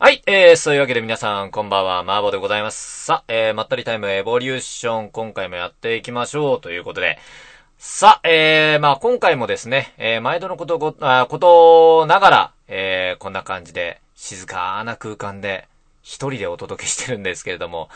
はい、えー、そういうわけで皆さん、こんばんは、マーボでございます。さ、えー、まったりタイムエボリューション、今回もやっていきましょう、ということで。さ、えー、まあ今回もですね、えー、毎度のことご、あ、ことながら、えー、こんな感じで、静かな空間で、一人でお届けしてるんですけれども、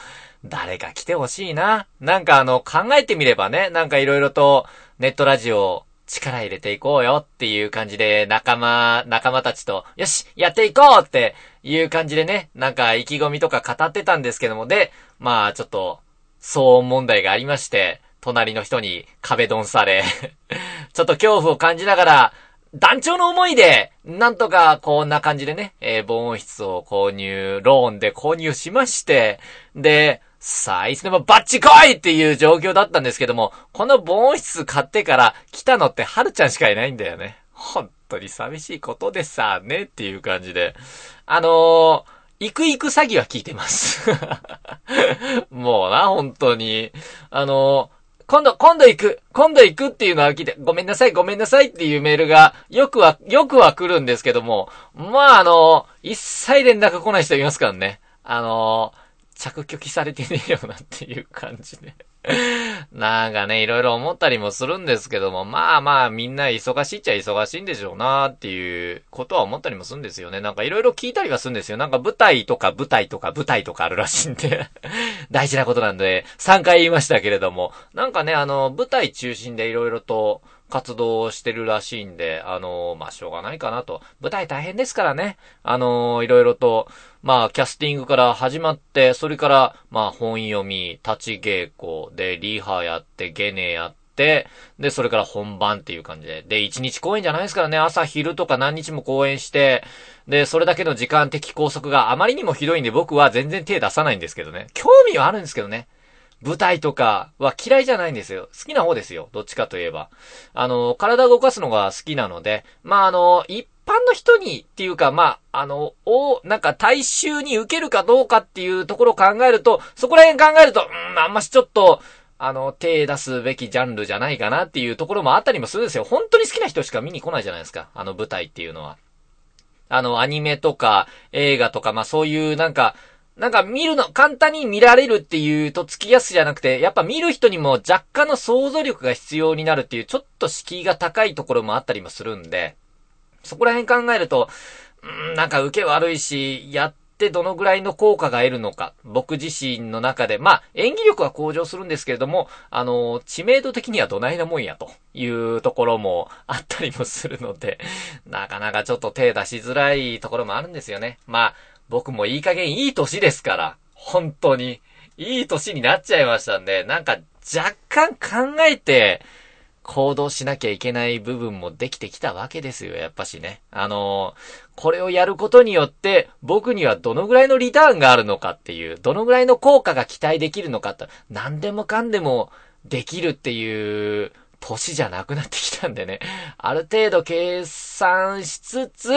誰か来てほしいな。なんかあの、考えてみればね、なんか色々と、ネットラジオ、力入れていこうよっていう感じで仲間、仲間たちと、よしやっていこうっていう感じでね、なんか意気込みとか語ってたんですけども、で、まあちょっと、騒音問題がありまして、隣の人に壁ドンされ ちょっと恐怖を感じながら、団長の思いで、なんとかこんな感じでね、えー、防音室を購入、ローンで購入しまして、で、さあ、いつでもバッチ来いっていう状況だったんですけども、この防音室買ってから来たのってはるちゃんしかいないんだよね。本当に寂しいことでさ、ねっていう感じで。あのー、行く行く詐欺は聞いてます。もうな、本当に。あの、今度、今度行く今度行くっていうのは聞いて、ごめんなさい、ごめんなさいっていうメールが、よくは、よくは来るんですけども、まああの、一切連絡来ない人いますからね。あの着拒否されてねえよなっていう感じでなんかね、いろいろ思ったりもするんですけども、まあまあみんな忙しいっちゃ忙しいんでしょうなっていうことは思ったりもするんですよね。なんかいろいろ聞いたりはするんですよ。なんか舞台とか舞台とか舞台とかあるらしいんで 大事なことなんで、3回言いましたけれども、なんかね、あの、舞台中心でいろいろと、活動してるらしいんで、あのまあ、しょうがないかなと。舞台大変ですからね。あのいろいろと、まあ、キャスティングから始まって、それから、まあ、本読み、立ち稽古、で、リハやって、ゲネやって、で、それから本番っていう感じで。で、一日公演じゃないですからね。朝昼とか何日も公演して、で、それだけの時間的拘束があまりにもひどいんで僕は全然手出さないんですけどね。興味はあるんですけどね。舞台とかは嫌いじゃないんですよ。好きな方ですよ。どっちかといえば。あの、体を動かすのが好きなので、まあ、あの、一般の人にっていうか、まあ、あの、お、なんか大衆に受けるかどうかっていうところを考えると、そこら辺考えると、うん、あんましちょっと、あの、手出すべきジャンルじゃないかなっていうところもあったりもするんですよ。本当に好きな人しか見に来ないじゃないですか。あの舞台っていうのは。あの、アニメとか映画とか、まあそういうなんか、なんか見るの、簡単に見られるっていうと付きやすじゃなくて、やっぱ見る人にも若干の想像力が必要になるっていう、ちょっと敷居が高いところもあったりもするんで、そこら辺考えると、うん、なんか受け悪いし、やってどのぐらいの効果が得るのか、僕自身の中で、まあ、演技力は向上するんですけれども、あの、知名度的にはどないなもんや、というところもあったりもするので、なかなかちょっと手出しづらいところもあるんですよね。まあ、僕もいい加減いい歳ですから、本当に。いい歳になっちゃいましたんで、なんか若干考えて、行動しなきゃいけない部分もできてきたわけですよ、やっぱしね。あのー、これをやることによって、僕にはどのぐらいのリターンがあるのかっていう、どのぐらいの効果が期待できるのかと、何でもかんでもできるっていう年じゃなくなってきたんでね、ある程度計算しつつ、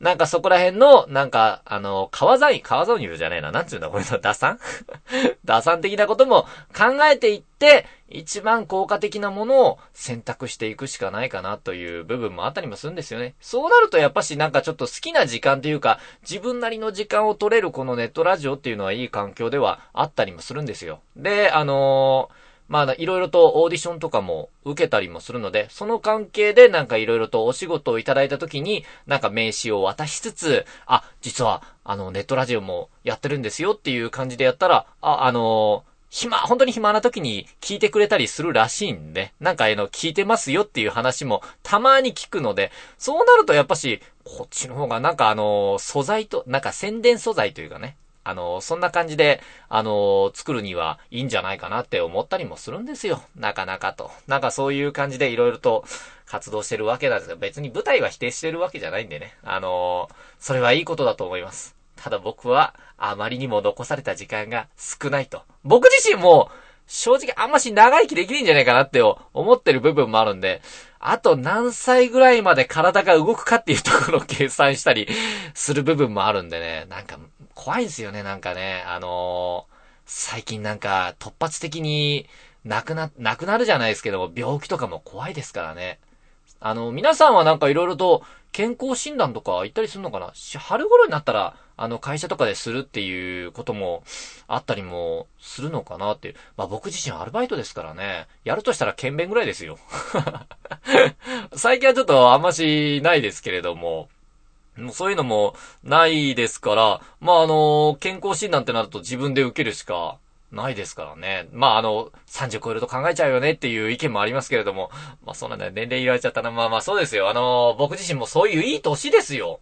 なんかそこら辺の、なんか、あの、川ザイン、川ザインじゃねえな、なんつうんだ、これの打算？打算的なことも考えていって、一番効果的なものを選択していくしかないかなという部分もあったりもするんですよね。そうなるとやっぱしなんかちょっと好きな時間というか、自分なりの時間を取れるこのネットラジオっていうのはいい環境ではあったりもするんですよ。で、あのーまあ、いろいろとオーディションとかも受けたりもするので、その関係でなんかいろいろとお仕事をいただいたときに、なんか名刺を渡しつつ、あ、実は、あの、ネットラジオもやってるんですよっていう感じでやったら、あ、あの暇、本当に暇な時に聞いてくれたりするらしいんで、なんかあの、聞いてますよっていう話もたまに聞くので、そうなるとやっぱし、こっちの方がなんかあの、素材と、なんか宣伝素材というかね、あの、そんな感じで、あの、作るにはいいんじゃないかなって思ったりもするんですよ。なかなかと。なんかそういう感じで色々と活動してるわけなんですが、別に舞台は否定してるわけじゃないんでね。あの、それはいいことだと思います。ただ僕は、あまりにも残された時間が少ないと。僕自身も、正直あんまし長生きできないんじゃないかなって思ってる部分もあるんで、あと何歳ぐらいまで体が動くかっていうところを計算したりする部分もあるんでね、なんか怖いんですよね、なんかね。あのー、最近なんか突発的に亡くな、亡くなるじゃないですけども、病気とかも怖いですからね。あの、皆さんはなんか色々と健康診断とか行ったりするのかな？春頃になったらあの、会社とかでするっていうこともあったりもするのかなっていう。まあ僕自身アルバイトですからね、やるとしたら検便ぐらいですよ。最近はちょっとあんましないですけれども、そういうのもないですから、まああの、健康診断ってなると自分で受けるしかないですからね。まあ、あの、30超えると考えちゃうよねっていう意見もありますけれども。まあ、そんなね、年齢言われちゃったな。まあまあ、そうですよ。あの、僕自身もそういういい年ですよ。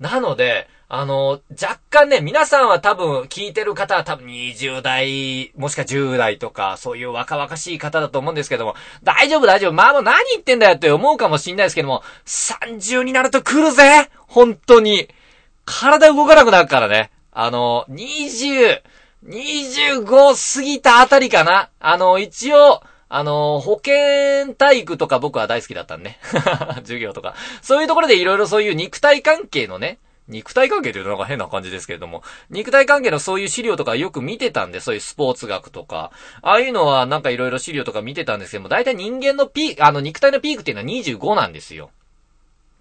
なので、あの、若干ね、皆さんは多分、聞いてる方は多分20代、もしくは10代とか、そういう若々しい方だと思うんですけども、大丈夫大丈夫、まあもう何言ってんだよって思うかもしんないですけども、30になると来るぜ本当に。体動かなくなるからね。あの、20、25過ぎたあたりかなあの、一応、あの、保健体育とか僕は大好きだったんで、ね。授業とか。そういうところでいろいろそういう肉体関係のね、肉体関係というとなんか変な感じですけれども、肉体関係のそういう資料とかよく見てたんで、そういうスポーツ学とか、ああいうのはなんかいろいろ資料とか見てたんですけども、だいたい人間のピーク、あの肉体のピークっていうのは25なんですよ。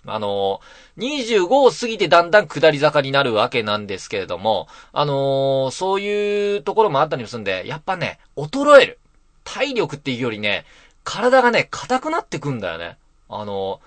あの、25を過ぎてだんだん下り坂になるわけなんですけれども、あの、そういうところもあったりもするんで、やっぱね、衰える。体力っていうよりね、体がね、硬くなってくんだよね。あの、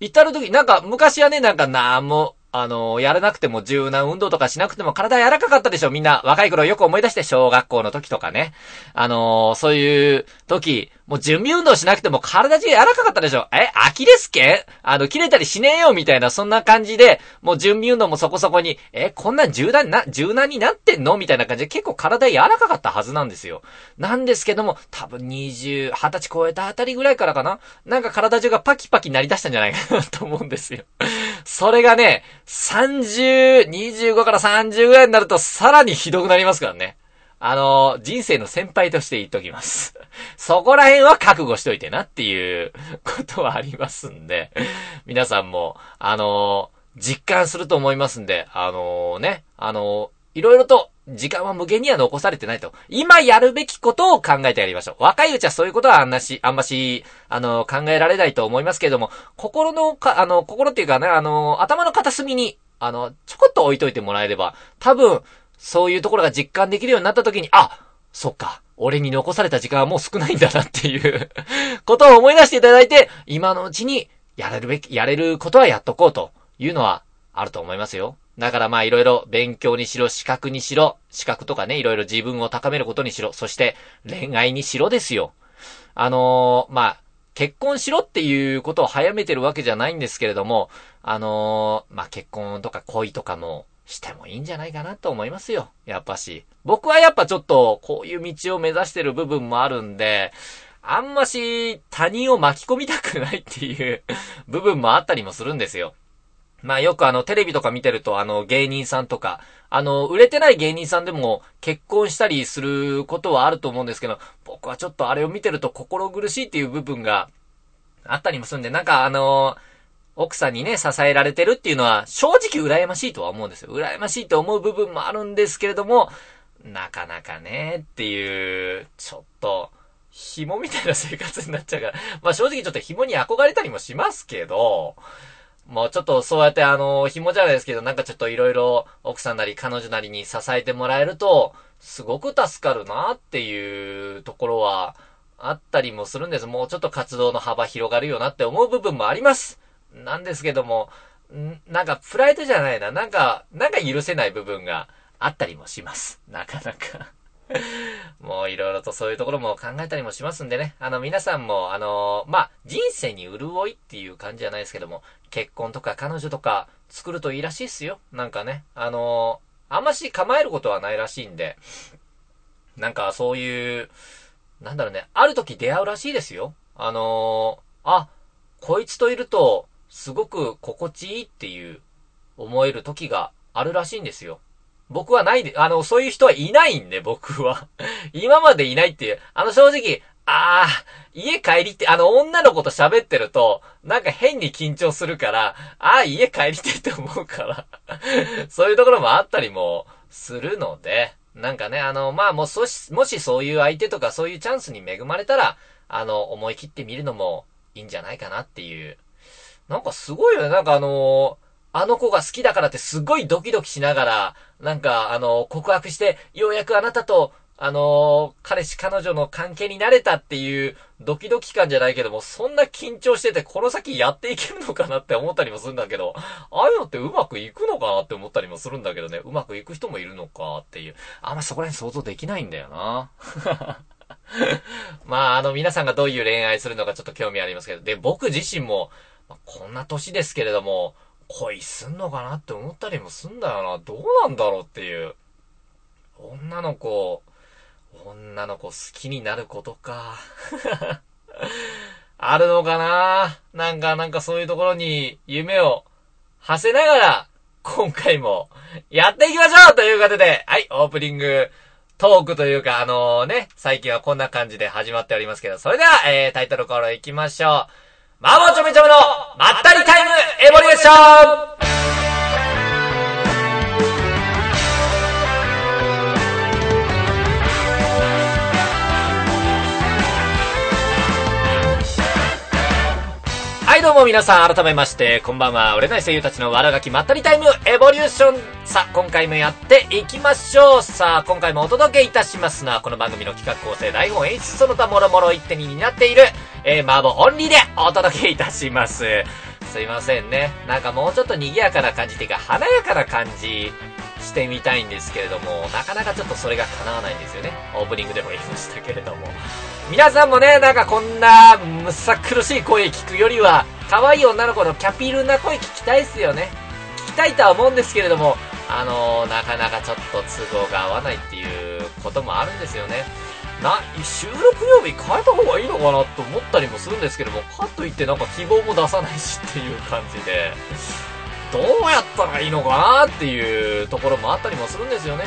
至る時、なんか昔はね、なんかなんも、あの、やらなくても柔軟運動とかしなくても体柔らかかったでしょみんな若い頃よく思い出して小学校の時とかね。あの、そういう時、もう準備運動しなくても体中柔らかかったでしょえアキレス腱あの、切れたりしねえよみたいな、そんな感じで、もう準備運動もそこそこに、え、こんなん柔軟な、柔軟になってんの？みたいな感じで結構体柔らかかったはずなんですよ。なんですけども、多分20、20歳超えたあたりぐらいからかな？なんか体中がパキパキなりだしたんじゃないかなと思うんですよ。それがね、30、25から30ぐらいになるとさらにひどくなりますからね。あの、人生の先輩として言っときます。そこら辺は覚悟しといてなっていう ことはありますんで、皆さんも、あの、実感すると思いますんで、あのね、あの、いろいろと時間は無限には残されてないと。今やるべきことを考えてやりましょう。若いうちはそういうことはあんなし、あんまし、あの、考えられないと思いますけれども、心のか、あの、心っていうかね、あの、頭の片隅に、あの、ちょこっと置いといてもらえれば、多分、そういうところが実感できるようになった時に、あそっか。俺に残された時間はもう少ないんだなっていう ことを思い出していただいて、今のうちにやれるべき、やれることはやっとこうというのはあると思いますよ。だからまあいろいろ勉強にしろ、資格にしろ、資格とかね、いろいろ自分を高めることにしろ、そして恋愛にしろですよ。あのー、まあ、結婚しろっていうことを早めてるわけじゃないんですけれども、あのー、まあ、結婚とか恋とかも、してもいいんじゃないかなと思いますよ。やっぱし。僕はやっぱちょっと、こういう道を目指してる部分もあるんで、あんまし他人を巻き込みたくないっていう部分もあったりもするんですよ。まあよくあのテレビとか見てるとあの芸人さんとか、あの売れてない芸人さんでも結婚したりすることはあると思うんですけど、僕はちょっとあれを見てると心苦しいっていう部分があったりもするんで、なんかあの奥さんにね、支えられてるっていうのは、正直羨ましいとは思うんですよ。羨ましいと思う部分もあるんですけれども、なかなかね、っていう、ちょっと、紐みたいな生活になっちゃうから、まあ正直ちょっと紐に憧れたりもしますけど、もうちょっとそうやってあの、紐じゃないですけど、なんかちょっといろいろ奥さんなり彼女なりに支えてもらえると、すごく助かるなっていうところはあったりもするんです。もうちょっと活動の幅広がるよなって思う部分もあります。なんですけども、んなんかプライドじゃないな。なんか、なんか許せない部分があったりもします。なかなか もういろいろとそういうところも考えたりもしますんでね。あの皆さんも、あのまあ、人生に潤いっていう感じじゃないですけども、結婚とか彼女とか作るといいらしいっすよ。なんかね。あのあんまし構えることはないらしいんで、なんかそういう、なんだろうね、ある時出会うらしいですよ。あのあ、こいつといると、すごく心地いいっていう思える時があるらしいんですよ。僕はないで、あの、そういう人はいないんで、僕は。今までいないっていう。あの、正直、ああ、家帰りって、あの、女の子と喋ってると、なんか変に緊張するから、ああ、家帰りてって思うから そういうところもあったりもするので、なんかね、あの、まあ、もそし、もしそういう相手とかそういうチャンスに恵まれたら、あの、思い切ってみるのもいいんじゃないかなっていうなんかすごいよね。なんかあのあの子が好きだからってすごいドキドキしながら、なんか、あの、告白して、ようやくあなたと、あの彼氏彼女の関係になれたっていうドキドキ感じゃないけども、そんな緊張してて、この先やっていけるのかなって思ったりもするんだけど、ああいうのってうまくいくのかなって思ったりもするんだけどね、うまくいく人もいるのかっていう。あんまそこら辺想像できないんだよな。まあ、あの、皆さんがどういう恋愛するのかちょっと興味ありますけど、で、僕自身も、ま、こんな年ですけれども、恋すんのかなって思ったりもすんだよな。どうなんだろうっていう。女の子、女の子好きになることか。あるのかな？なんか、なんかそういうところに夢を馳せながら、今回もやっていきましょうということで、はい、オープニングトークというか、あのー、ね、最近はこんな感じで始まっておりますけど、それでは、えー、タイトルコール行きましょう。マーボーちょめちょめのまったりタイムエボリューションどうも皆さん改めまして、こんばんは。売れない声優たちのわらがきまったりタイムエボリューション。さあ、今回もやっていきましょう。さあ、今回もお届けいたしますのは、この番組の企画構成、台本演出その他もろもろ一手になっている、えー、マーボオンリーでお届けいたします。すいませんね。なんかもうちょっと賑やかな感じっていうか、華やかな感じしてみたいんですけれども、なかなかちょっとそれが叶わないんですよね。オープニングでも言いましたけれども。皆さんもね、なんかこんな、むさ苦しい声聞くよりは、可愛い女の子のキャピルな声聞きたいっすよね。聞きたいとは思うんですけれども、あの、なかなかちょっと都合が合わないっていうこともあるんですよね。な、収録曜日変えた方がいいのかなと思ったりもするんですけども、かといってなんか希望も出さないしっていう感じで、どうやったらいいのかなっていうところもあったりもするんですよね。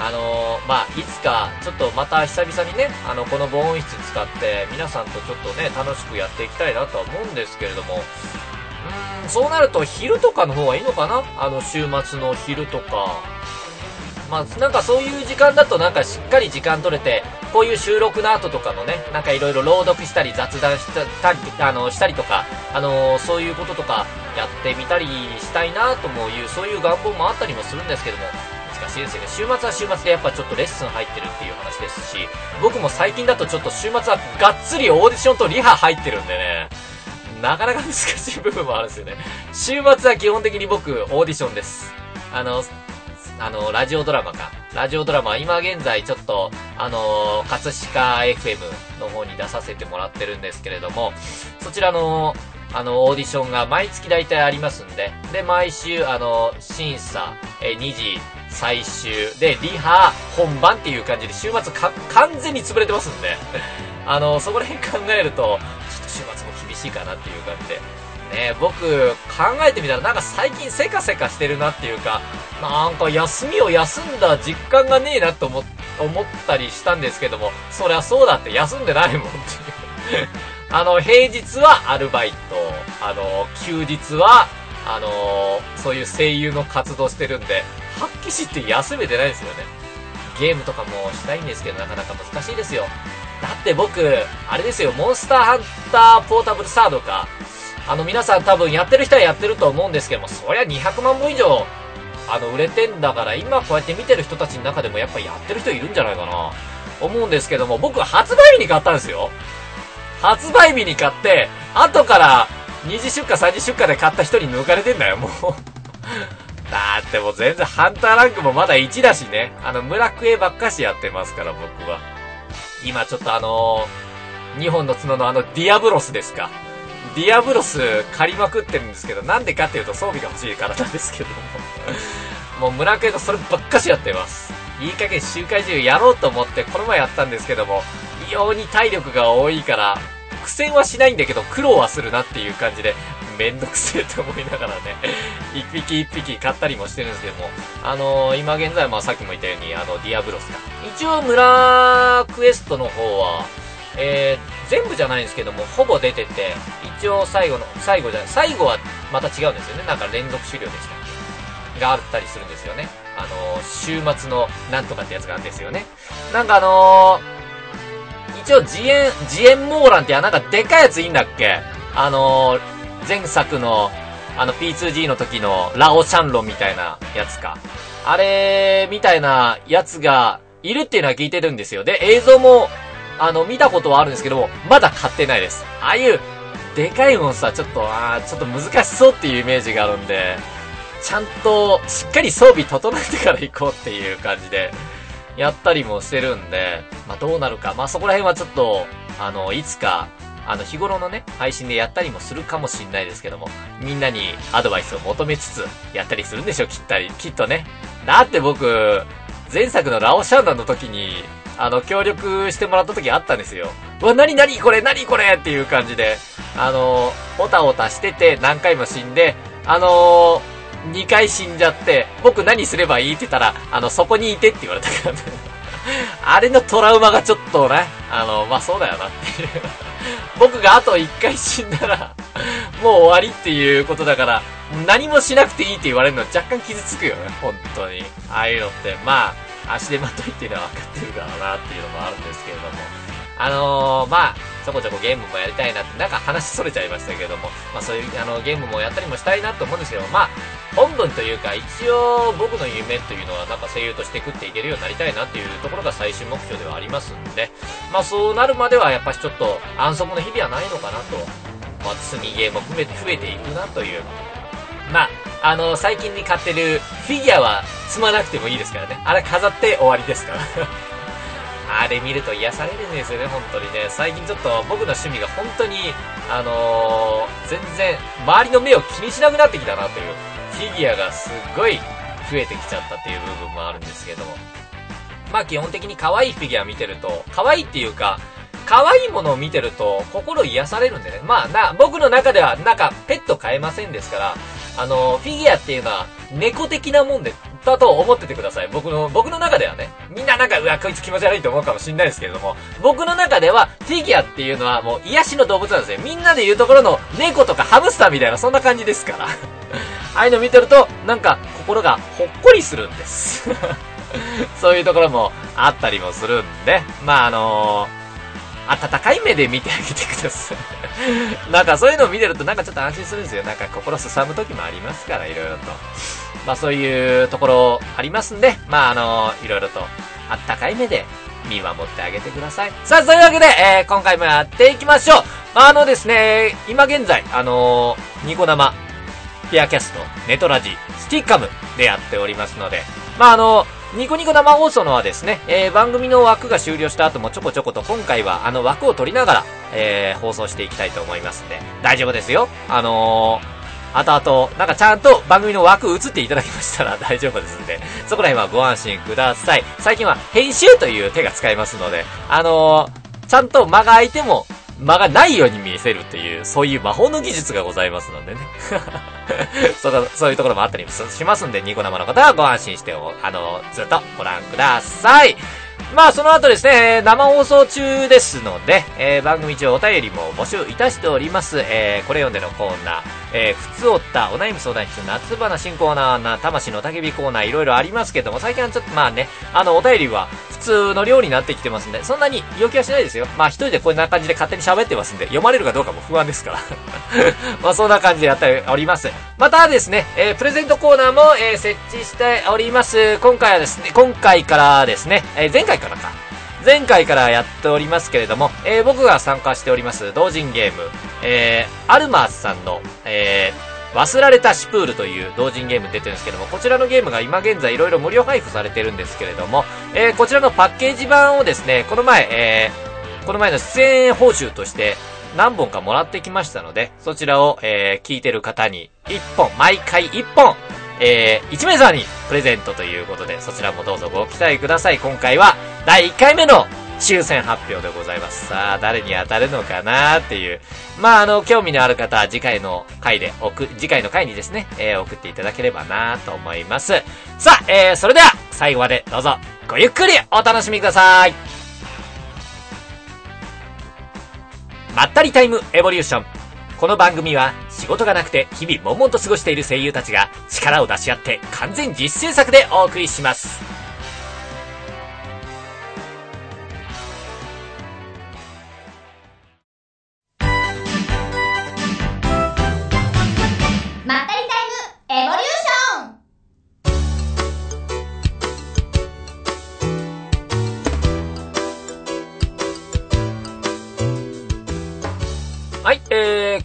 あのー、まあ、いつか、ちょっとまた久々にね、あの、この防音室使って、皆さんとちょっとね、楽しくやっていきたいなとは思うんですけれども、うん、そうなると昼とかの方がいいのかな？あの、週末の昼とか。まあ、なんかそういう時間だとなんかしっかり時間取れて、こういう収録の後とかのね、なんかいろいろ朗読したり雑談したり、あの、したりとか、あのー、そういうこととかやってみたりしたいなともいう、そういう願望もあったりもするんですけども、難しですよね。週末は週末でやっぱちょっとレッスン入ってるっていう話ですし、僕も最近だとちょっと週末はがっつりオーディションとリハ入ってるんでね、なかなか難しい部分もあるんですよね。週末は基本的に僕、オーディションです。あの、あの、ラジオドラマか。ラジオドラマ、今現在ちょっと、あのー、葛飾 FM の方に出させてもらってるんですけれども、そちらの、あの、オーディションが毎月大体ありますんで、で、毎週、あの、審査、え、2時、最終、で、リハ、本番っていう感じで、週末か、完全に潰れてますんで、あの、そこら辺考えると、ちょっと週末も厳しいかなっていう感じで、ね、僕、考えてみたらなんか最近せかせかしてるなっていうか、なんか休みを休んだ実感がねえなと思思ったりしたんですけども、そりゃそうだって休んでないもんっていう。あの、平日はアルバイト、あの、休日は、あのーそういう声優の活動してるんで、発揮して休めてないですよね。ゲームとかもしたいんですけど、なかなか難しいですよ。だって僕、あれですよ、モンスターハンターポータブルサードか、あの、皆さん多分やってる人はやってると思うんですけども、そりゃ200万本以上、あの、売れてんだから、今こうやって見てる人たちの中でもやっぱやってる人いるんじゃないかな、思うんですけども、僕発売日に買ったんですよ。発売日に買って、後から2次出荷、3次出荷で買った人に抜かれてんだよ、もう だってもう全然ハンターランクもまだ1だしね。あの、村クエばっかしやってますから、僕は。今ちょっとあのー、2本の角のあのディアブロスですか。ディアブロス狩りまくってるんですけど、なんでかっていうと装備が欲しいからなんですけども。もう村系とそればっかしやってます。いい加減集会場やろうと思ってこの前やったんですけども、異様に体力が多いから、苦戦はしないんだけど苦労はするなっていう感じで、めんどくせえと思いながらね、一匹一匹買ったりもしてるんですけども、あのー、今現在、まあさっきも言ったように、あの、ディアブロスか。一応村クエストの方は、えー、全部じゃないんですけども、ほぼ出てて、一応最後の、最後じゃない、最後はまた違うんですよね。なんか連続終了でしたっけがあったりするんですよね。あのー、週末のなんとかってやつがあるんですよね。なんかあのー、一応自演、自演モーランってなんかでかいやついいんだっけ？あのー、前作の、あの P2G の時のラオシャンロンみたいなやつか。あれ、みたいなやつがいるっていうのは聞いてるんですよ。で、映像も、あの、見たことはあるんですけども、まだ買ってないです。ああいう、でかいモンスターちょっと、あちょっと難しそうっていうイメージがあるんで、ちゃんと、しっかり装備整えてから行こうっていう感じで、やったりもしてるんで、まあ、どうなるか。まあ、そこら辺はちょっと、あの、いつか、あの、日頃のね、配信でやったりもするかもしんないですけども、みんなにアドバイスを求めつつ、やったりするんでしょ、きったり、きっとね。だって僕、前作のラオシャンダンの時に、あの、協力してもらった時あったんですよ。うわ、なになにこれなにこれっていう感じで、あの、おたおたしてて何回も死んで、あのー、2回死んじゃって、僕何すればいいって言ったら、あの、そこにいてって言われたからね。あれのトラウマがちょっとね、あの、まあ、そうだよなっていう 僕があと1回死んだら もう終わりっていうことだから、何もしなくていいって言われるの若干傷つくよね、本当に。ああいうのって、まあ、足手まといっていうのは分かってるからなっていうのもあるんですけれども。あのー、まあ、ちょこちょこゲームもやりたいなって、なんか話それちゃいましたけども、まあそういう、あの、ゲームもやったりもしたいなと思うんですけど、まあ、本文というか、一応僕の夢というのは、なんか声優として食っていけるようになりたいなっていうところが最終目標ではありますんで、まあそうなるまではやっぱしちょっと安息の日々はないのかなと、まあ積みゲームも増え増えていくなという。まあ、あの、最近に買ってるフィギュアは積まなくてもいいですからね。あれ飾って終わりですから。あれ見ると癒されるんですよね、本当にね。最近ちょっと僕の趣味が本当に、あのー、全然、周りの目を気にしなくなってきたなという、フィギュアがすっごい増えてきちゃったっていう部分もあるんですけども。まあ基本的に可愛いフィギュア見てると、可愛いっていうか、可愛いものを見てると心癒されるんでね。まあな、僕の中ではなんかペット飼えませんですから、あの、フィギュアっていうのは猫的なもんで、だと思っててください。僕の、僕の中ではね。みんななんか、うわ、こいつ気持ち悪いと思うかもしんないですけれども、僕の中では、フィギュアっていうのはもう癒しの動物なんですよ。みんなで言うところの猫とかハムスターみたいな、そんな感じですから。ああいうの見てると、なんか、心がほっこりするんです。そういうところもあったりもするんで、まあ、あのー、温かい目で見てあげてください。なんかそういうのを見てるとなんかちょっと安心するんですよ。なんか心すさむ時もありますから、いろいろと。まあそういうところありますんで、まああの、いろいろとあったかい目で見守ってあげてください。さあ、そういうわけで、えー、今回もやっていきましょう。まあ、あのですね、今現在、あのー、ニコ生、ピアキャスト、ネトラジ、スティッカムでやっておりますので、まあ、あのー、ニコニコ生放送のはですね、えー、番組の枠が終了した後もちょこちょこと今回はあの枠を取りながら、えー、放送していきたいと思いますんで、大丈夫ですよ。あのー、後々、なんかちゃんと番組の枠映っていただきましたら 大丈夫ですんで、そこら辺はご安心ください。最近は編集という手が使えますので、あのー、ちゃんと間が空いても、間がないように見せるっていう、そういう魔法の技術がございますのでね。そそういうところもあったりしますんで、ニコ生の方はご安心して、あのー、ずっとご覧ください。まあ、その後ですね、生放送中ですので、えー、番組中お便りも募集いたしております。えー、これ読んでのコーナー、えー、ふつおった、お悩み相談室、夏花新コーナーな、魂の焚き火コーナー、いろいろありますけども、最近はちょっとまあね、あの、お便りは普通の量になってきてますんで、そんなに要求はしないですよ。まあ、一人でこんな感じで勝手に喋ってますんで、読まれるかどうかも不安ですから。まあ、そんな感じでやっております。またですね、えー、プレゼントコーナーも、えー、設置しております。今回はですね、今回からですね、えー、前回からか。前回からやっておりますけれども、えー、僕が参加しております同人ゲーム、えー、アルマースさんの、えー、忘られたシュプールという同人ゲーム出てるんですけども、こちらのゲームが今現在いろいろ無料配布されてるんですけれども、えー、こちらのパッケージ版をですね、この前、えー、この前の出演報酬として何本かもらってきましたので、そちらを、えー、聞いてる方に1本、毎回1本、えー、1名様にプレゼントということで、そちらもどうぞご期待ください。今回は第1回目の抽選発表でございます。さあ、誰に当たるのかなっていう。まあ、あの、興味のある方は次回の回で送、次回の回にですね、えー、送っていただければなと思います。さあ、えー、それでは、最後までどうぞ、ごゆっくりお楽しみください。まったりタイムエボリューション。この番組は仕事がなくて日々悶々と過ごしている声優たちが力を出し合って完全実践作でお送りします。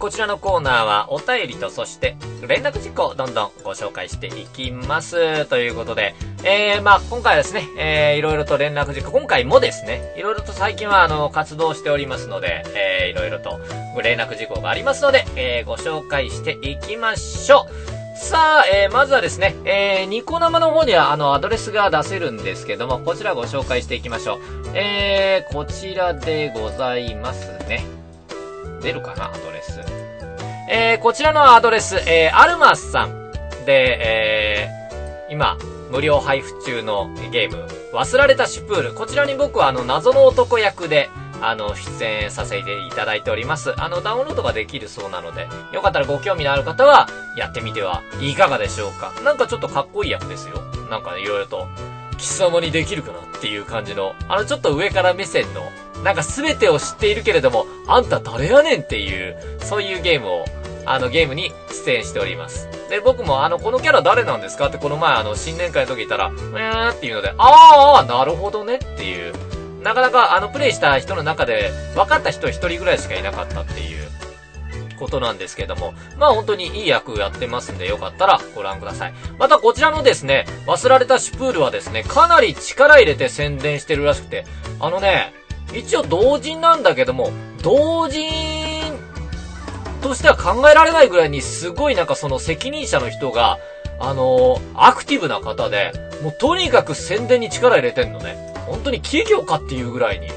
こちらのコーナーはお便りとそして連絡事項どんどんご紹介していきます。ということで、えー、まあ、今回はですね、えー、いろいろと連絡事項、今回もですね、いろいろと最近はあの、活動しておりますので、えー、いろいろと連絡事項がありますので、えー、ご紹介していきましょう。さあ、えー、まずはですね、えー、ニコ生の方にはあのアドレスが出せるんですけども、こちらご紹介していきましょう。えー、こちらでございますね。出るかな、アドレス。えー、こちらのアドレス、えー、アルマスさんで、えー、今、無料配布中のゲーム、忘られたシュプール。こちらに僕はあの、謎の男役で、あの、出演させていただいております。あの、ダウンロードができるそうなので、よかったらご興味のある方は、やってみてはいかがでしょうか。なんかちょっとかっこいい役ですよ。なんかね、いろいろと、貴様にできるかなっていう感じの、あの、ちょっと上から目線の、なんか全てを知っているけれども、あんた誰やねんっていう、そういうゲームを、あの、ゲームに出演しております。で、僕もあの、このキャラ誰なんですかってこの前あの、新年会の時言ったら、えーっていうので、あー、なるほどねっていう、なかなかあのプレイした人の中で分かった人一人ぐらいしかいなかったっていうことなんですけども、まあ本当にいい役やってますんでよかったらご覧ください。またこちらのですね、忘られたシュプールはですね、かなり力入れて宣伝してるらしくて、あのね、一応同人なんだけども、同人としては考えられないぐらいにすごいなんかその責任者の人が、あのー、アクティブな方で、もうとにかく宣伝に力入れてんのね。本当に企業かっていうぐらいに。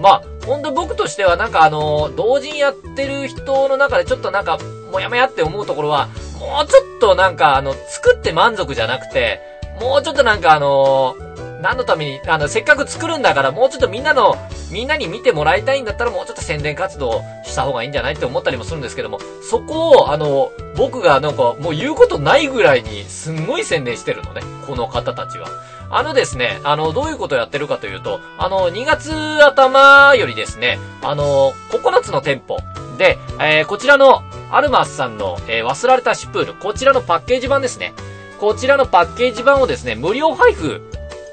まあ、本当僕としてはなんかあの、同人やってる人の中でちょっとなんか、もやもやって思うところは、もうちょっとなんかあの、作って満足じゃなくて、もうちょっとなんかあの何のために、あの、せっかく作るんだから、もうちょっとみんなの、みんなに見てもらいたいんだったら、もうちょっと宣伝活動した方がいいんじゃないって思ったりもするんですけども、そこを、あの、僕がなんか、もう言うことないぐらいに、すんごい宣伝してるのね。この方たちは。あのですね、あの、どういうことをやってるかというと、あの、2月頭よりですね、あの、9つの店舗で、えー、こちらの、アルマスさんの、えー、忘られたシュプール、こちらのパッケージ版ですね。こちらのパッケージ版をですね、無料配布、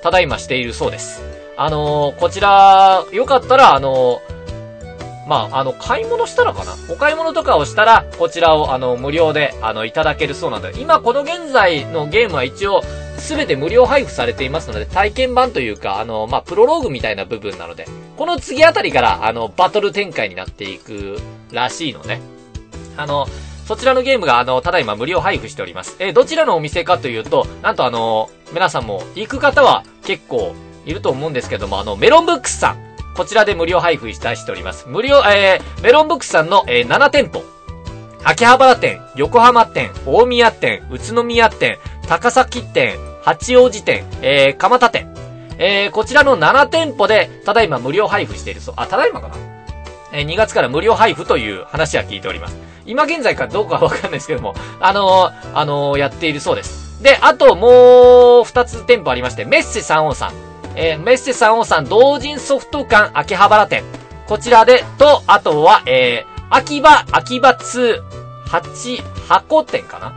ただいましているそうです。あのー、こちら、よかったら、あのー、まあ、あの、買い物したらかな？お買い物とかをしたら、こちらを、あの、無料で、あの、いただけるそうなんで、今、この現在のゲームは一応、すべて無料配布されていますので、体験版というか、あの、まあ、プロローグみたいな部分なので、この次あたりから、あの、バトル展開になっていくらしいのね。あの、そちらのゲームが、あの、ただいま無料配布しております。えどちらのお店かというと、なんとあの、皆さんも行く方は結構いると思うんですけども、あの、メロンブックスさん。こちらで無料配布いたしております。無料、えー、メロンブックスさんの、えー、7店舗。秋葉原店、横浜店、大宮店、宇都宮店、高崎店、八王子店、えー、蒲田店。えー、こちらの7店舗で、ただいま無料配布しているそう。あ、ただいまかな？え、2月から無料配布という話は聞いております。今現在かどうかはわかんないですけども、あのー、あのー、やっているそうです。で、あともう2つ店舗ありまして、メッセ3王さん。えー、メッセ3王さん同人ソフト館秋葉原店。こちらで、と、あとは、えー、秋葉、秋葉2、8、箱店かな？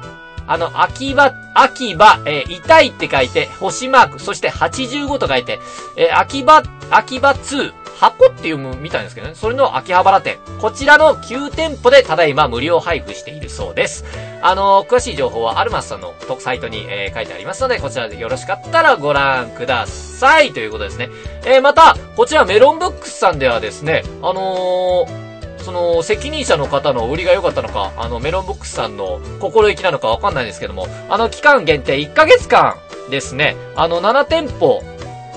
あの、秋葉、秋葉、えー、痛いって書いて、星マーク、そして85と書いて、えー、秋葉、秋葉2、箱っていうみたいですけどね。それの秋葉原店。こちらの9店舗でただいま無料配布しているそうです。あのー、詳しい情報はアルマスさんの特サイトに、えー、書いてありますので、こちらでよろしかったらご覧ください。ということですね。えー、また、こちらメロンブックスさんではですね、あのその、責任者の方の売りが良かったのか、あの、メロンブックスさんの心意気なのかわかんないんですけども、あの、期間限定1ヶ月間ですね、あの、7店舗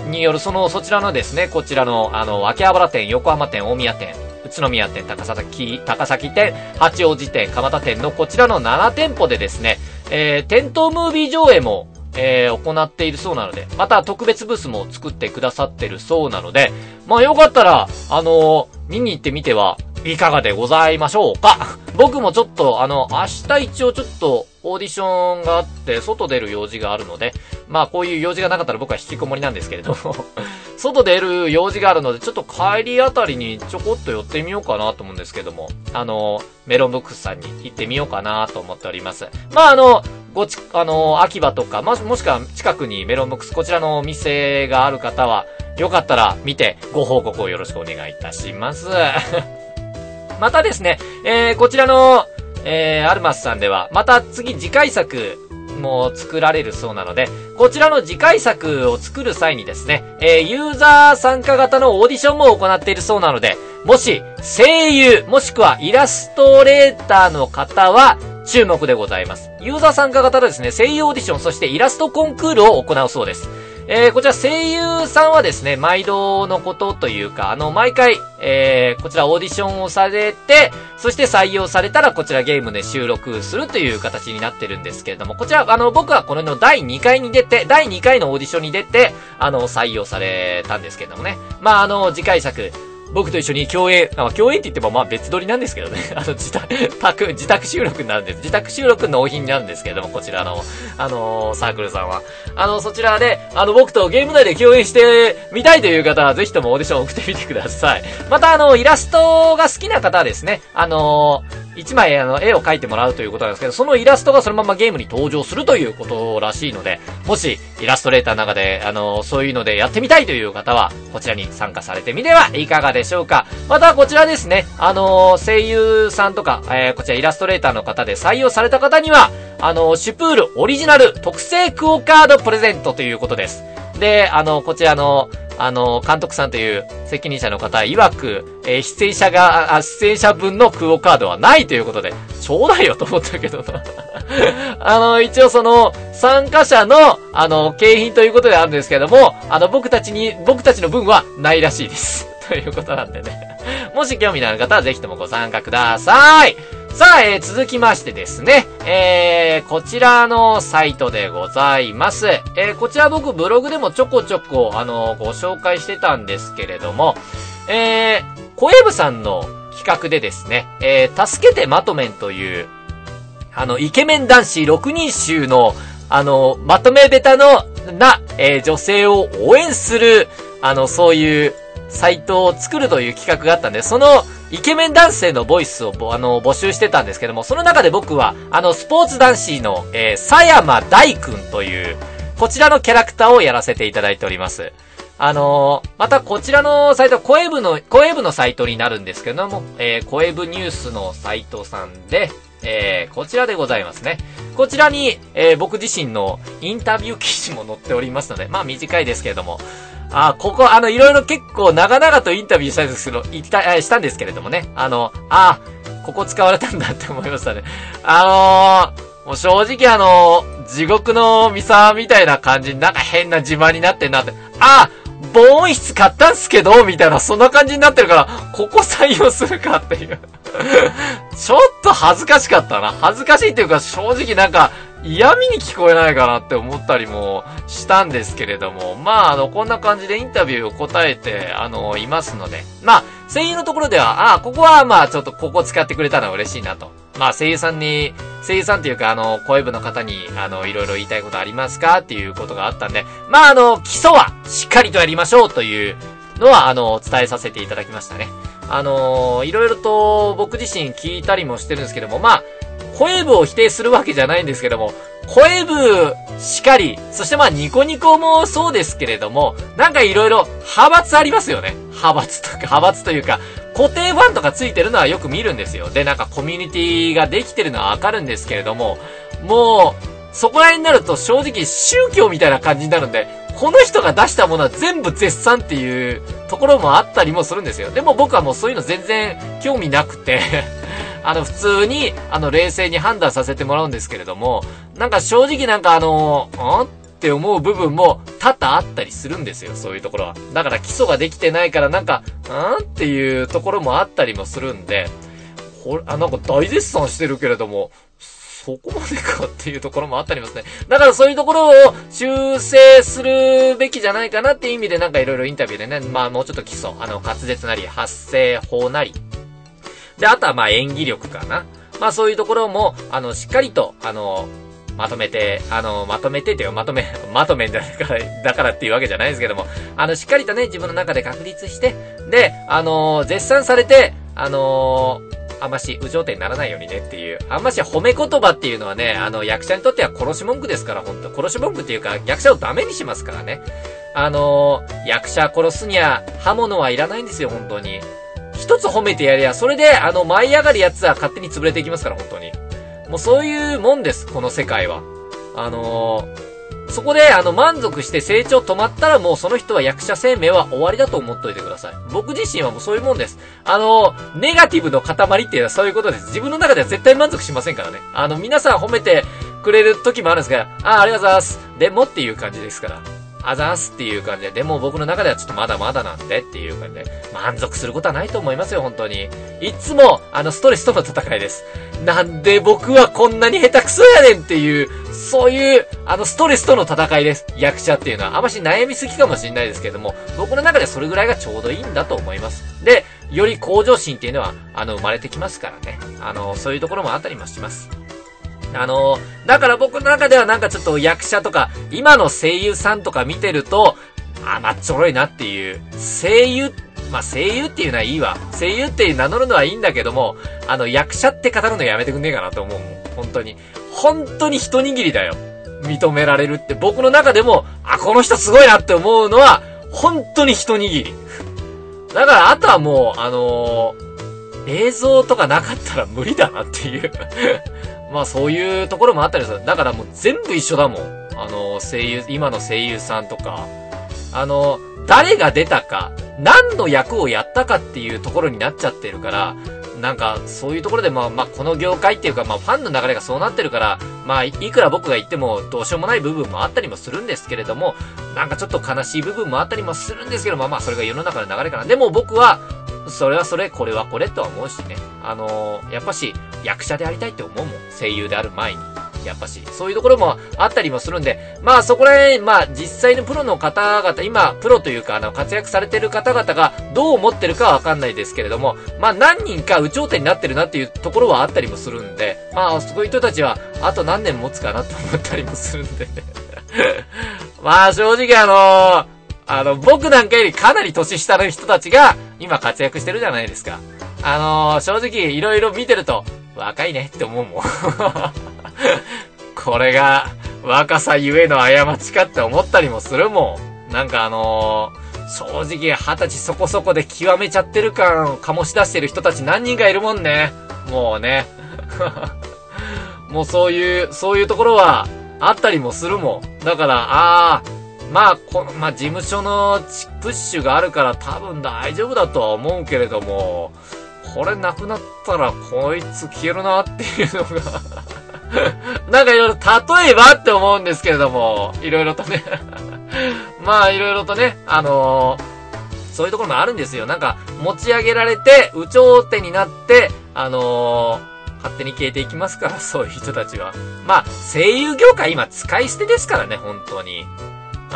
によるその、そちらのですね、こちらの、あの、秋葉原店、横浜店、大宮店、宇都宮店、高崎、高崎店、八王子店、蒲田店のこちらの7店舗でですね、えー、店頭ムービー上映も、えー、行っているそうなので、また特別ブースも作ってくださってるそうなので、まあよかったら、あのー、見に行ってみてはいかがでございましょうか。僕もちょっと、あの、明日一応ちょっとオーディションがあって、外出る用事があるので、まあこういう用事がなかったら僕は引きこもりなんですけれども 外出る用事があるので、ちょっと帰りあたりにちょこっと寄ってみようかなと思うんですけども、あの、メロンブックスさんに行ってみようかなと思っております。まああの、ごち、あの、秋葉とか、もし、もしくは近くにメロンブックス、こちらのお店がある方は、よかったら見てご報告をよろしくお願いいたします。またですね、えー、こちらの、えー、アルマスさんでは、また次次回作、も作られるそうなので、こちらの次回作を作る際にですね、えー、ユーザー参加型のオーディションも行っているそうなので、もし、声優、もしくはイラストレーターの方は、注目でございます。ユーザー参加型のですね、声優オーディション、そしてイラストコンクールを行うそうです。えー、こちら声優さんはですね、毎度のことというか、あの、毎回、えー、こちらオーディションをされて、そして採用されたらこちらゲームで収録するという形になってるんですけれども、こちら、あの、僕はこれの第2回に出て、第2回のオーディションに出て、あの、採用されたんですけれどもね。まあ、あの、次回作、僕と一緒に共演、あ、共演って言ってもまあ別撮りなんですけどね。あの、自宅、自宅収録になるんです。自宅収録納品なんですけれども、こちらの、あのー、サークルさんは。あの、そちらで、あの、僕とゲーム内で共演してみたいという方は、ぜひともオーディション送ってみてください。また、あの、イラストが好きな方はですね、あのー一枚あの絵を描いてもらうということなんですけど、そのイラストがそのままゲームに登場するということらしいので、もしイラストレーターの中で、あの、そういうのでやってみたいという方は、こちらに参加されてみてはいかがでしょうか。またこちらですね、あの、声優さんとか、えー、こちらイラストレーターの方で採用された方には、あの、シュプールオリジナル特製クオカードプレゼントということです。で、あの、こちらの、あの、監督さんという責任者の方曰く、えー、出演者が、出演者分のクオカードはないということで、ちょうだいよと思ったけど。あの、一応その、参加者の、あの、景品ということであるんですけども、あの、僕たちに、僕たちの分はないらしいです。ということなんでね。もし興味のある方はぜひともご参加ください。さあ、えー、続きましてですね、えー、こちらのサイトでございます。えー、こちら僕ブログでもちょこちょこ、あの、ご紹介してたんですけれども、えー、小エブさんの企画でですね、えー、助けてまとめんという、あの、イケメン男子6人衆の、あの、まとめベタの、な、えー、女性を応援する、あの、そういう、サイトを作るという企画があったんで、そのイケメン男性のボイスをあの募集してたんですけども、その中で僕は、あの、スポーツ男子の、えー、佐山大君という、こちらのキャラクターをやらせていただいております。あのー、またこちらのサイト、コエブの、コエブのサイトになるんですけども、えー、コエブニュースのサイトさんで、えー、こちらでございますね。こちらに、えー、僕自身のインタビュー記事も載っておりますので、まあ短いですけれども、あ、ここ、あの、いろいろ結構長々とインタビューしたんですけど、言った、したんですけれどもね。あの、あ、ここ使われたんだって思いましたね。あのー、もう正直あのー、地獄のミサみたいな感じになんか変な自慢になってんなって。あ、防音室買ったんすけど、みたいな、そんな感じになってるから、ここ採用するかっていう ちょっと恥ずかしかったな。恥ずかしいっていうか、正直なんか、嫌味に聞こえないかなって思ったりもしたんですけれども、まあ、あの、こんな感じでインタビューを答えて、あの、いますので、まあ、声優のところでは、ああ、ここはまあ、ちょっとここ使ってくれたのは嬉しいなと。まあ、声優さんに、声優さんっていうか、あの、声部の方に、あの、いろいろ言いたいことありますかっていうことがあったんで、まあ、あの、基礎はしっかりとやりましょうというのは、あの、伝えさせていただきましたね。あのいろいろと僕自身聞いたりもしてるんですけども、まあ、声部を否定するわけじゃないんですけども、声部しかり、そしてまあニコニコもそうですけれども、なんか色々派閥ありますよね。派閥とか、派閥というか、固定ファンとかついてるのはよく見るんですよ。で、なんかコミュニティができてるのはわかるんですけれども、もう、そこら辺になると正直宗教みたいな感じになるんで、この人が出したものは全部絶賛っていうところもあったりもするんですよ。でも僕はもうそういうの全然興味なくて あの、普通に、あの、冷静に判断させてもらうんですけれども、なんか正直なんかあの、んって思う部分も多々あったりするんですよ、そういうところは。だから基礎ができてないからなんか、んっていうところもあったりもするんで、ほあ、なんか大絶賛してるけれども、そこまでかっていうところもあったりますね。だからそういうところを修正するべきじゃないかなっていう意味でなんかいろいろインタビューでね、まあもうちょっと基礎、あの、滑舌なり、発声法なり、で、あとはまあ演技力かな。まあそういうところも、あの、しっかりと、あの、まとめて、あの、まとめてっていうまとめ、まとめだから、だからっていうわけじゃないですけども、あの、しっかりとね、自分の中で確立して、で、あの絶賛されて、あのあんまし、有頂天にならないようにねっていう。あんまし褒め言葉っていうのはね、あの、役者にとっては殺し文句ですから、本当殺し文句っていうか、役者をダメにしますからね。あの役者殺すには刃物はいらないんですよ、本当に。一つ褒めてやりゃ、それで、あの、舞い上がるやつは勝手に潰れていきますから、本当に。もうそういうもんです、この世界は。あのーそこで、あの、満足して成長止まったらもうその人は役者生命は終わりだと思っといてください。僕自身はもうそういうもんです。あの、ネガティブの塊っていうのはそういうことです。自分の中では絶対満足しませんからね。あの、皆さん褒めてくれる時もあるんですが、ああ、ありがとうございます。でもっていう感じですから。あざーすっていう感じで、でも僕の中ではちょっとまだまだなんでっていう感じで、満足することはないと思いますよ、本当に。いつも、あの、ストレスとの戦いです。なんで僕はこんなに下手くそやねんっていう、そういう、あの、ストレスとの戦いです。役者っていうのは。あまし悩みすぎかもしれないですけども、僕の中でそれぐらいがちょうどいいんだと思います。で、より向上心っていうのは、あの、生まれてきますからね。あの、そういうところもあったりもします。あの、だから僕の中ではなんかちょっと役者とか、今の声優さんとか見てると、あ、まっちょろいなっていう、声優、まあ、声優っていうのはいいわ。声優って名乗るのはいいんだけども、あの、役者って語るのやめてくんねえかなと思うもん。本当に。本当に一握りだよ。認められるって。僕の中でも、あ、この人すごいなって思うのは、本当に一握り。だから、あとはもう、あのー、映像とかなかったら無理だなっていうまあそういうところもあったりする。だからもう全部一緒だもん。あの、声優、今の声優さんとか、あの、誰が出たか、何の役をやったかっていうところになっちゃってるから、なんか、そういうところで、まあ、まあ、この業界っていうか、まあ、ファンの流れがそうなってるから、まあ、いくら僕が言っても、どうしようもない部分もあったりもするんですけれども、なんかちょっと悲しい部分もあったりもするんですけど、まあまあ、それが世の中の流れかな。でも僕は、それはそれ、これはこれとは思うしね。あのー、やっぱし、役者でありたいって思うもん。声優である前に。やっぱし、そういうところもあったりもするんで、まあそこら辺、まあ実際のプロの方々、今、プロというか、あの、活躍されてる方々がどう思ってるかはわかんないですけれども、まあ何人か有頂天になってるなっていうところはあったりもするんで、まあそういう人たちは、あと何年持つかなと思ったりもするんで。まあ正直あのーあの、僕なんかよりかなり年下の人たちが今活躍してるじゃないですか。あのー、正直いろいろ見てると、若いねって思うもん。これが若さゆえの過ちかって思ったりもするもん。なんかあのー、正直二十歳そこそこで極めちゃってる感を醸し出してる人たち何人かいるもんね。もうね。もうそういう、そういうところはあったりもするもん。だから、ああ、まあ、この、まあ、事務所のプッシュがあるから多分大丈夫だとは思うけれども、これなくなったらこいつ消えるなっていうのが なんかいろいろ例えばって思うんですけれども、いろいろとね まあいろいろとね、あのー、そういうところもあるんですよ。なんか持ち上げられて、有頂天になって、あのー、勝手に消えていきますから、そういう人たちは。まあ、声優業界今使い捨てですからね、本当に。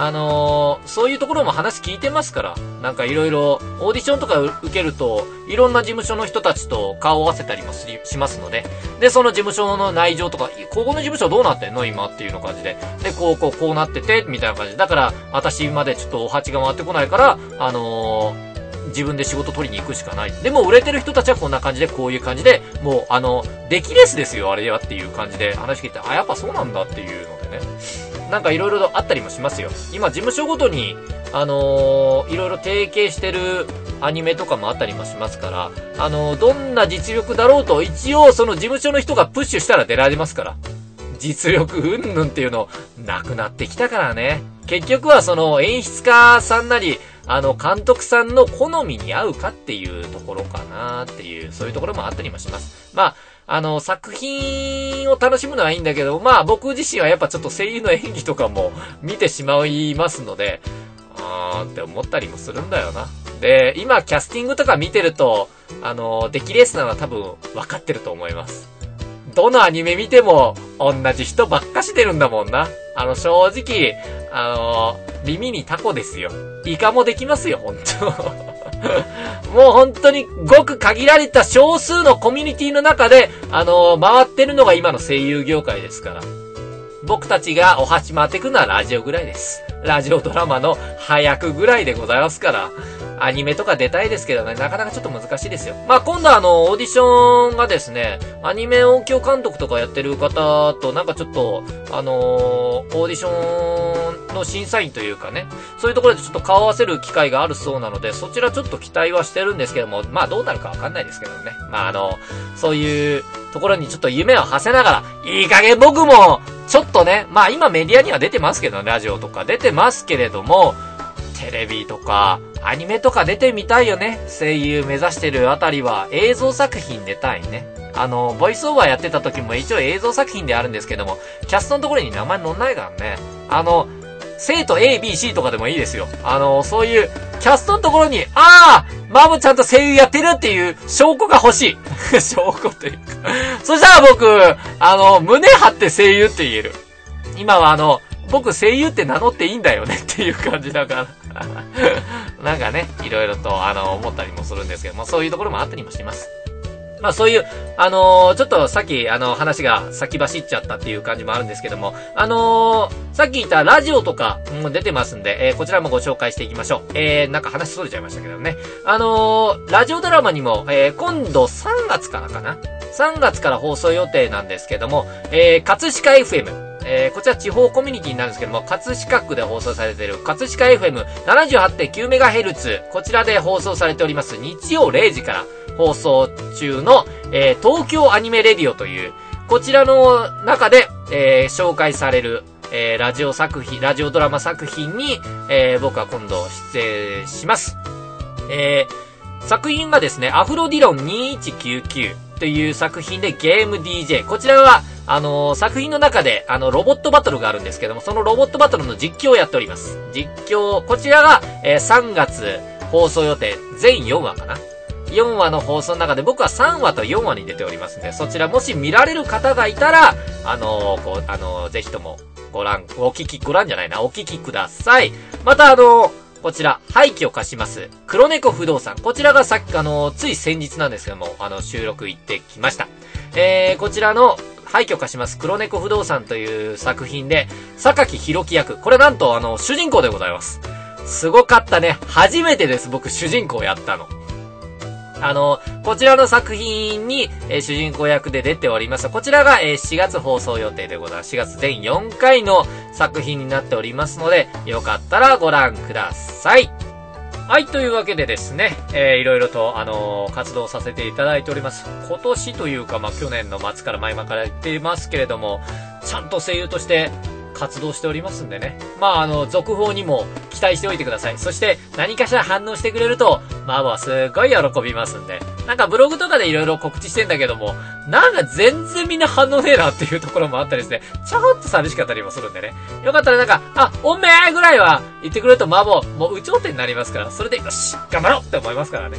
あのー、そういうところも話聞いてますから、なんかいろいろ、オーディションとか受けると、いろんな事務所の人たちと顔を合わせたりもしますので、で、その事務所の内情とか、ここの事務所どうなってんの？今っていうの感じで。で、こう、こう、こうなってて、みたいな感じで。だから、私までちょっとお鉢が回ってこないから、あのー自分で仕事取りに行くしかない。でも売れてる人たちはこんな感じで、こういう感じで、もう、あの、出来レースですよ、あれはっていう感じで話聞いて、あ、やっぱそうなんだっていうのでね。なんかいろいろあったりもしますよ。今、事務所ごとに、あのー、いろいろ提携してるアニメとかもあったりもしますから、あのー、どんな実力だろうと、一応その事務所の人がプッシュしたら出られますから。実力うんぬんっていうの、なくなってきたからね。結局はその演出家さんなり、あの、監督さんの好みに合うかっていうところかなっていう、そういうところもあったりもします。まあ、あの、作品を楽しむのはいいんだけど、まあ僕自身はやっぱちょっと声優の演技とかも見てしまいますので、あーって思ったりもするんだよな。で、今キャスティングとか見てると、あの、出来レースなのは多分分かってると思います。どのアニメ見ても同じ人ばっかし出るんだもんな。あの、正直、あの、耳にタコですよ。イカもできますよ、ほんと。もう本当にごく限られた少数のコミュニティの中で、あのー、回ってるのが今の声優業界ですから。僕たちがお鉢回ってくのはラジオぐらいです。ラジオドラマの早くぐらいでございますから。アニメとか出たいですけどね、なかなかちょっと難しいですよ。まあ、今度あの、オーディションがですね、アニメ音響監督とかやってる方と、なんかちょっと、あのー、オーディションの審査員というかね、そういうところでちょっと顔合わせる機会があるそうなので、そちらちょっと期待はしてるんですけども、まあどうなるかわかんないですけどね。まああの、そういうところにちょっと夢を馳せながら、いい加減僕も、ちょっとね、まあ今メディアには出てますけど、ラジオとか出てますけれども、テレビとか、アニメとか出てみたいよね。声優目指してるあたりは映像作品出たいね。あの、ボイスオーバーやってた時も一応映像作品であるんですけども、キャストのところに名前載んないからね。あの、生徒 A、B、C とかでもいいですよ。あの、そういう、キャストのところに、ああマブちゃんと声優やってるっていう証拠が欲しい。証拠というかそしたら僕、あの、胸張って声優って言える。今はあの、僕声優って名乗っていいんだよねっていう感じだから なんかね、いろいろと、あの、思ったりもするんですけども、そういうところもあったりもします。まあそういう、あのー、ちょっとさっき、あの、話が先走っちゃったっていう感じもあるんですけども、あのー、さっき言ったラジオとかも出てますんで、えー、こちらもご紹介していきましょう。えー、なんか話逸れちゃいましたけどね。あのー、ラジオドラマにも、えー、今度3月からかな ?3 月から放送予定なんですけども、えー、葛飾 FM、えー、こちら地方コミュニティなんですけども、葛飾区で放送されている、葛飾 FM78.9MHz、こちらで放送されております、日曜0時から放送中の、えー、東京アニメレディオという、こちらの中で、えー、紹介される、えー、ラジオ作品、ラジオドラマ作品に、えー、僕は今度出演します。えー、作品がですね、アフロディロン2199という作品でゲーム DJ。こちらは、あのー、作品の中で、あの、ロボットバトルがあるんですけども、そのロボットバトルの実況をやっております。実況、こちらが、えー、3月放送予定、全4話かな？4話の放送の中で僕は3話と4話に出ておりますんで、そちらもし見られる方がいたら、あのー、こう、あのー、ぜひともご覧、お聞き、ご覧じゃないな、お聞きください。またあのーこちら、廃棄を貸します、黒猫不動産。こちらがさっき、あの、つい先日なんですけども、あの、収録行ってきました。えー、こちらの、廃墟貸します黒猫不動産という作品で、榊弘樹役。これなんと、あの、主人公でございます。すごかったね。初めてです、僕、主人公やったの。あの、こちらの作品に、えー、主人公役で出ております。こちらが、えー、4月放送予定でございます。4月全4回の作品になっておりますので、よかったらご覧ください。はい、というわけでですね、えー、いろいろと、あのー、活動させていただいております。今年というか、まあ、去年の末から前々から言っていますけれども、ちゃんと声優として、活動しておりますんでね。まあ、あの、続報にも期待しておいてください。そして、何かしら反応してくれると、マーボはすっごい喜びますんで。なんかブログとかで色々告知してんだけども、なんか全然みんな反応ねえなっていうところもあったりですね。ちょっと寂しかったりもするんでね。よかったらなんか、あ、おめえぐらいは言ってくれるとマーボもう有頂天になりますから、それでよし、頑張ろうって思いますからね。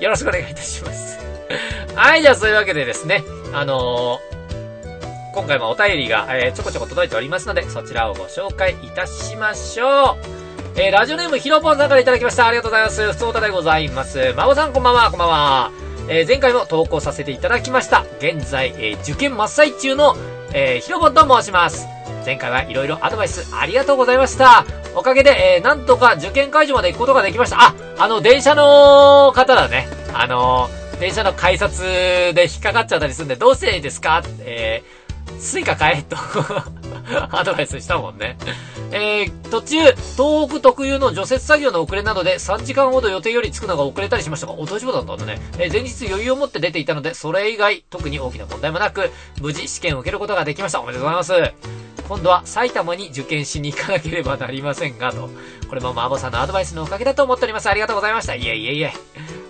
よろしくお願いいたします。はい、じゃあそういうわけでですね、あのー今回もお便りが、えー、ちょこちょこ届いておりますので、そちらをご紹介いたしましょう。えー、ラジオネームひろぽんさんからいただきました。ありがとうございます。ふつおたでございます。まごさんこんばんは、こんばんは。えー、前回も投稿させていただきました。現在、えー、受験真っ最中の、えー、ひろぽんと申します。前回はいろいろアドバイスありがとうございました。おかげで、えー、なんとか受験会場まで行くことができました。あ、あの、電車の方だね。あの電車の改札で引っかかっちゃったりするんで、どうしてですか？えー、スイカ買えと アドバイスしたもんね。えー、途中、東北特有の除雪作業の遅れなどで3時間ほど予定より着くのが遅れたりしましたが、お、大丈夫だったんだね。えー、前日余裕を持って出ていたので、それ以外、特に大きな問題もなく、無事試験を受けることができました。おめでとうございます。今度は埼玉に受験しに行かなければなりませんが、と。これもマーボさんのアドバイスのおかげだと思っております。ありがとうございました。いえいえいえ。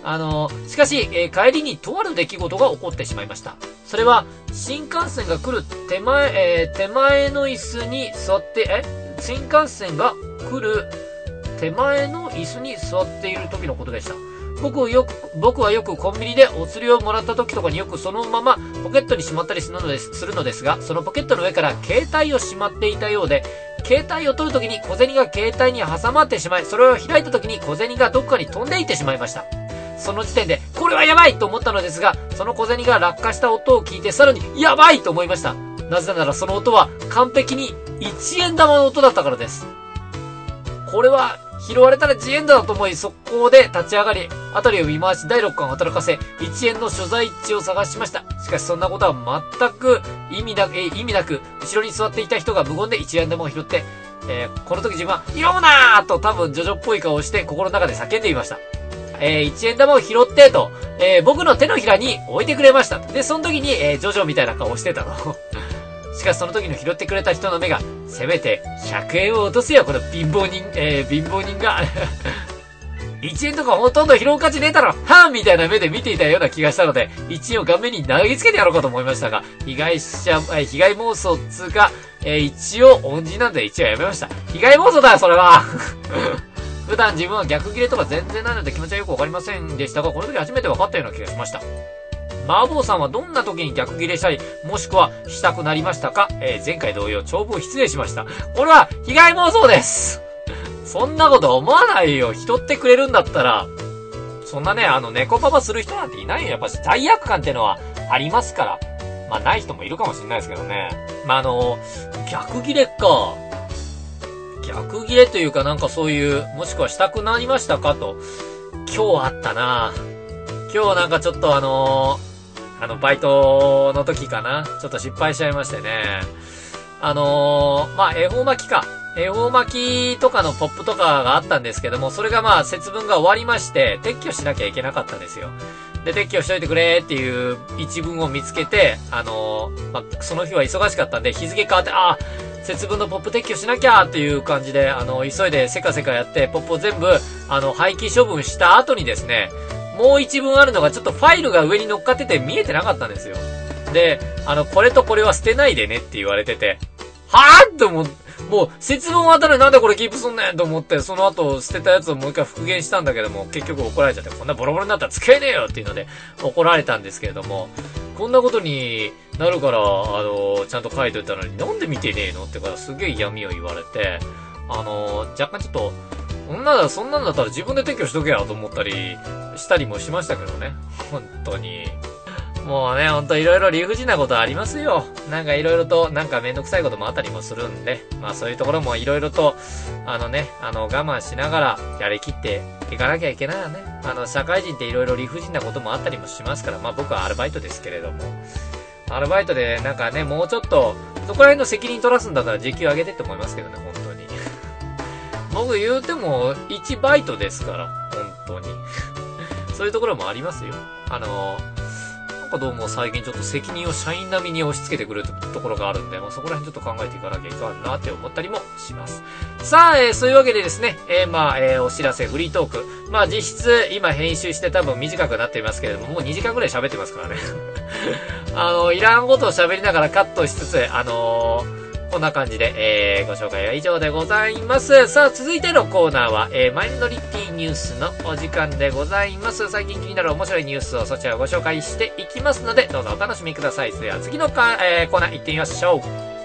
あの、しかし、えー、帰りにとある出来事が起こってしまいました。それは、新幹線が来る手前、えー、手前の椅子に座って、え？新幹線が来る手前の椅子に座っている時のことでした。僕よく、僕はよくコンビニでお釣りをもらった時とかによくそのままポケットにしまったりするのですするのですが、そのポケットの上から携帯をしまっていたようで、携帯を取るときに小銭が携帯に挟まってしまい、それを開いたときに小銭がどっかに飛んでいってしまいました。その時点で、これはやばいと思ったのですが、その小銭が落下した音を聞いてさらに、やばいと思いました。なぜならその音は完璧に1円玉の音だったからです。これは拾われたら1円だと思い、速攻で立ち上がり、辺りを見回し第6巻を働かせ、1円の所在地を探しました。しかしそんなことは全く意味なく、え、意味なく、後ろに座っていた人が無言で1円玉を拾って、えー、この時自分は、拾うなーと多分ジョジョっぽい顔をして心の中で叫んでいました。えー、1円玉を拾ってと、えー、僕の手のひらに置いてくれました。で、その時に、えー、ジョジョみたいな顔をしてたの。しかしその時の拾ってくれた人の目が、せめて100円を落とせよ、この貧乏人、えー、貧乏人が 1円とかほとんど拾う価値ねえだろはぁみたいな目で見ていたような気がしたので、1円を顔面に投げつけてやろうかと思いましたが、被害者、え被害妄想つうか、えー、一応恩人なんで一応やめました。被害妄想だよ、それは 普段自分は逆切れとか全然ないので気持ちはよくわかりませんでしたが、この時初めて分かったような気がしました。麻婆さんはどんな時に逆切れしたい、もしくはしたくなりましたか？えー、前回同様、長文失礼しました。これは被害妄想ですそんなこと思わないよ。人ってくれるんだったら、そんなね、あの、猫パパする人なんていないよ。やっぱ罪悪感ってのはありますから。まあ、ない人もいるかもしれないですけどね。まあ、あの、逆ギレか。逆ギレというかなんかそういう、もしくはしたくなりましたかと。今日あったな今日なんかちょっとあのー、あの、バイトの時かな。ちょっと失敗しちゃいましてね。あのー、まあ、恵方巻きか。恵方巻きとかのポップとかがあったんですけども、それがまあ節分が終わりまして、撤去しなきゃいけなかったんですよ。で、撤去しといてくれっていう一文を見つけて、あのー、まあ、その日は忙しかったんで、日付変わって、あ節分のポップ撤去しなきゃっていう感じで、あの、急いでせかせかやって、ポップを全部、あの、廃棄処分した後にですね、もう一文あるのがちょっとファイルが上に乗っかってて見えてなかったんですよ。で、あの、これとこれは捨てないでねって言われてて、はぁって思って、もう、節分終わったらなんでこれキープすんねんと思って、その後捨てたやつをもう一回復元したんだけども、結局怒られちゃって、こんなボロボロになったら使えねえよっていうので、怒られたんですけれども、こんなことになるから、あの、ちゃんと書いといたのに、なんで見てねえのってからすげえ嫌味を言われて、あの、若干ちょっと、そんなだ、そんなんだったら自分で撤去しとけやと思ったりしたりもしましたけどね。本当に。もうね、ほんといろいろ理不尽なことありますよ。なんかいろいろと、なんかめんどくさいこともあったりもするんで、まあそういうところもいろいろと、あのね、あの我慢しながらやりきっていかなきゃいけないよね。あの、社会人っていろいろ理不尽なこともあったりもしますから、まあ僕はアルバイトですけれども、アルバイトでなんかね、もうちょっと、そこら辺の責任取らすんだったら時給上げてって思いますけどね、本当に。僕言うても1バイトですから、本当に。そういうところもありますよ。あのなんかどうも最近ちょっと責任を社員並みに押し付けてくるところがあるんで、まあ、そこら辺ちょっと考えていかなきゃいかんなって思ったりもします。さあ、えー、そういうわけでですね、えー、まあ、えー、お知らせ、フリートーク。まあ、実質、今編集して多分短くなっていますけれども、もう2時間くらい喋ってますからね。あの、いらんことを喋りながらカットしつつ、あのーこんな感じで、えー、ご紹介は以上でございます。さあ、続いてのコーナーは、えー、マイノリティニュースのお時間でございます。最近気になる面白いニュースをそちらをご紹介していきますので、どうぞお楽しみください。それでは次のか、えー、コーナー行ってみましょう。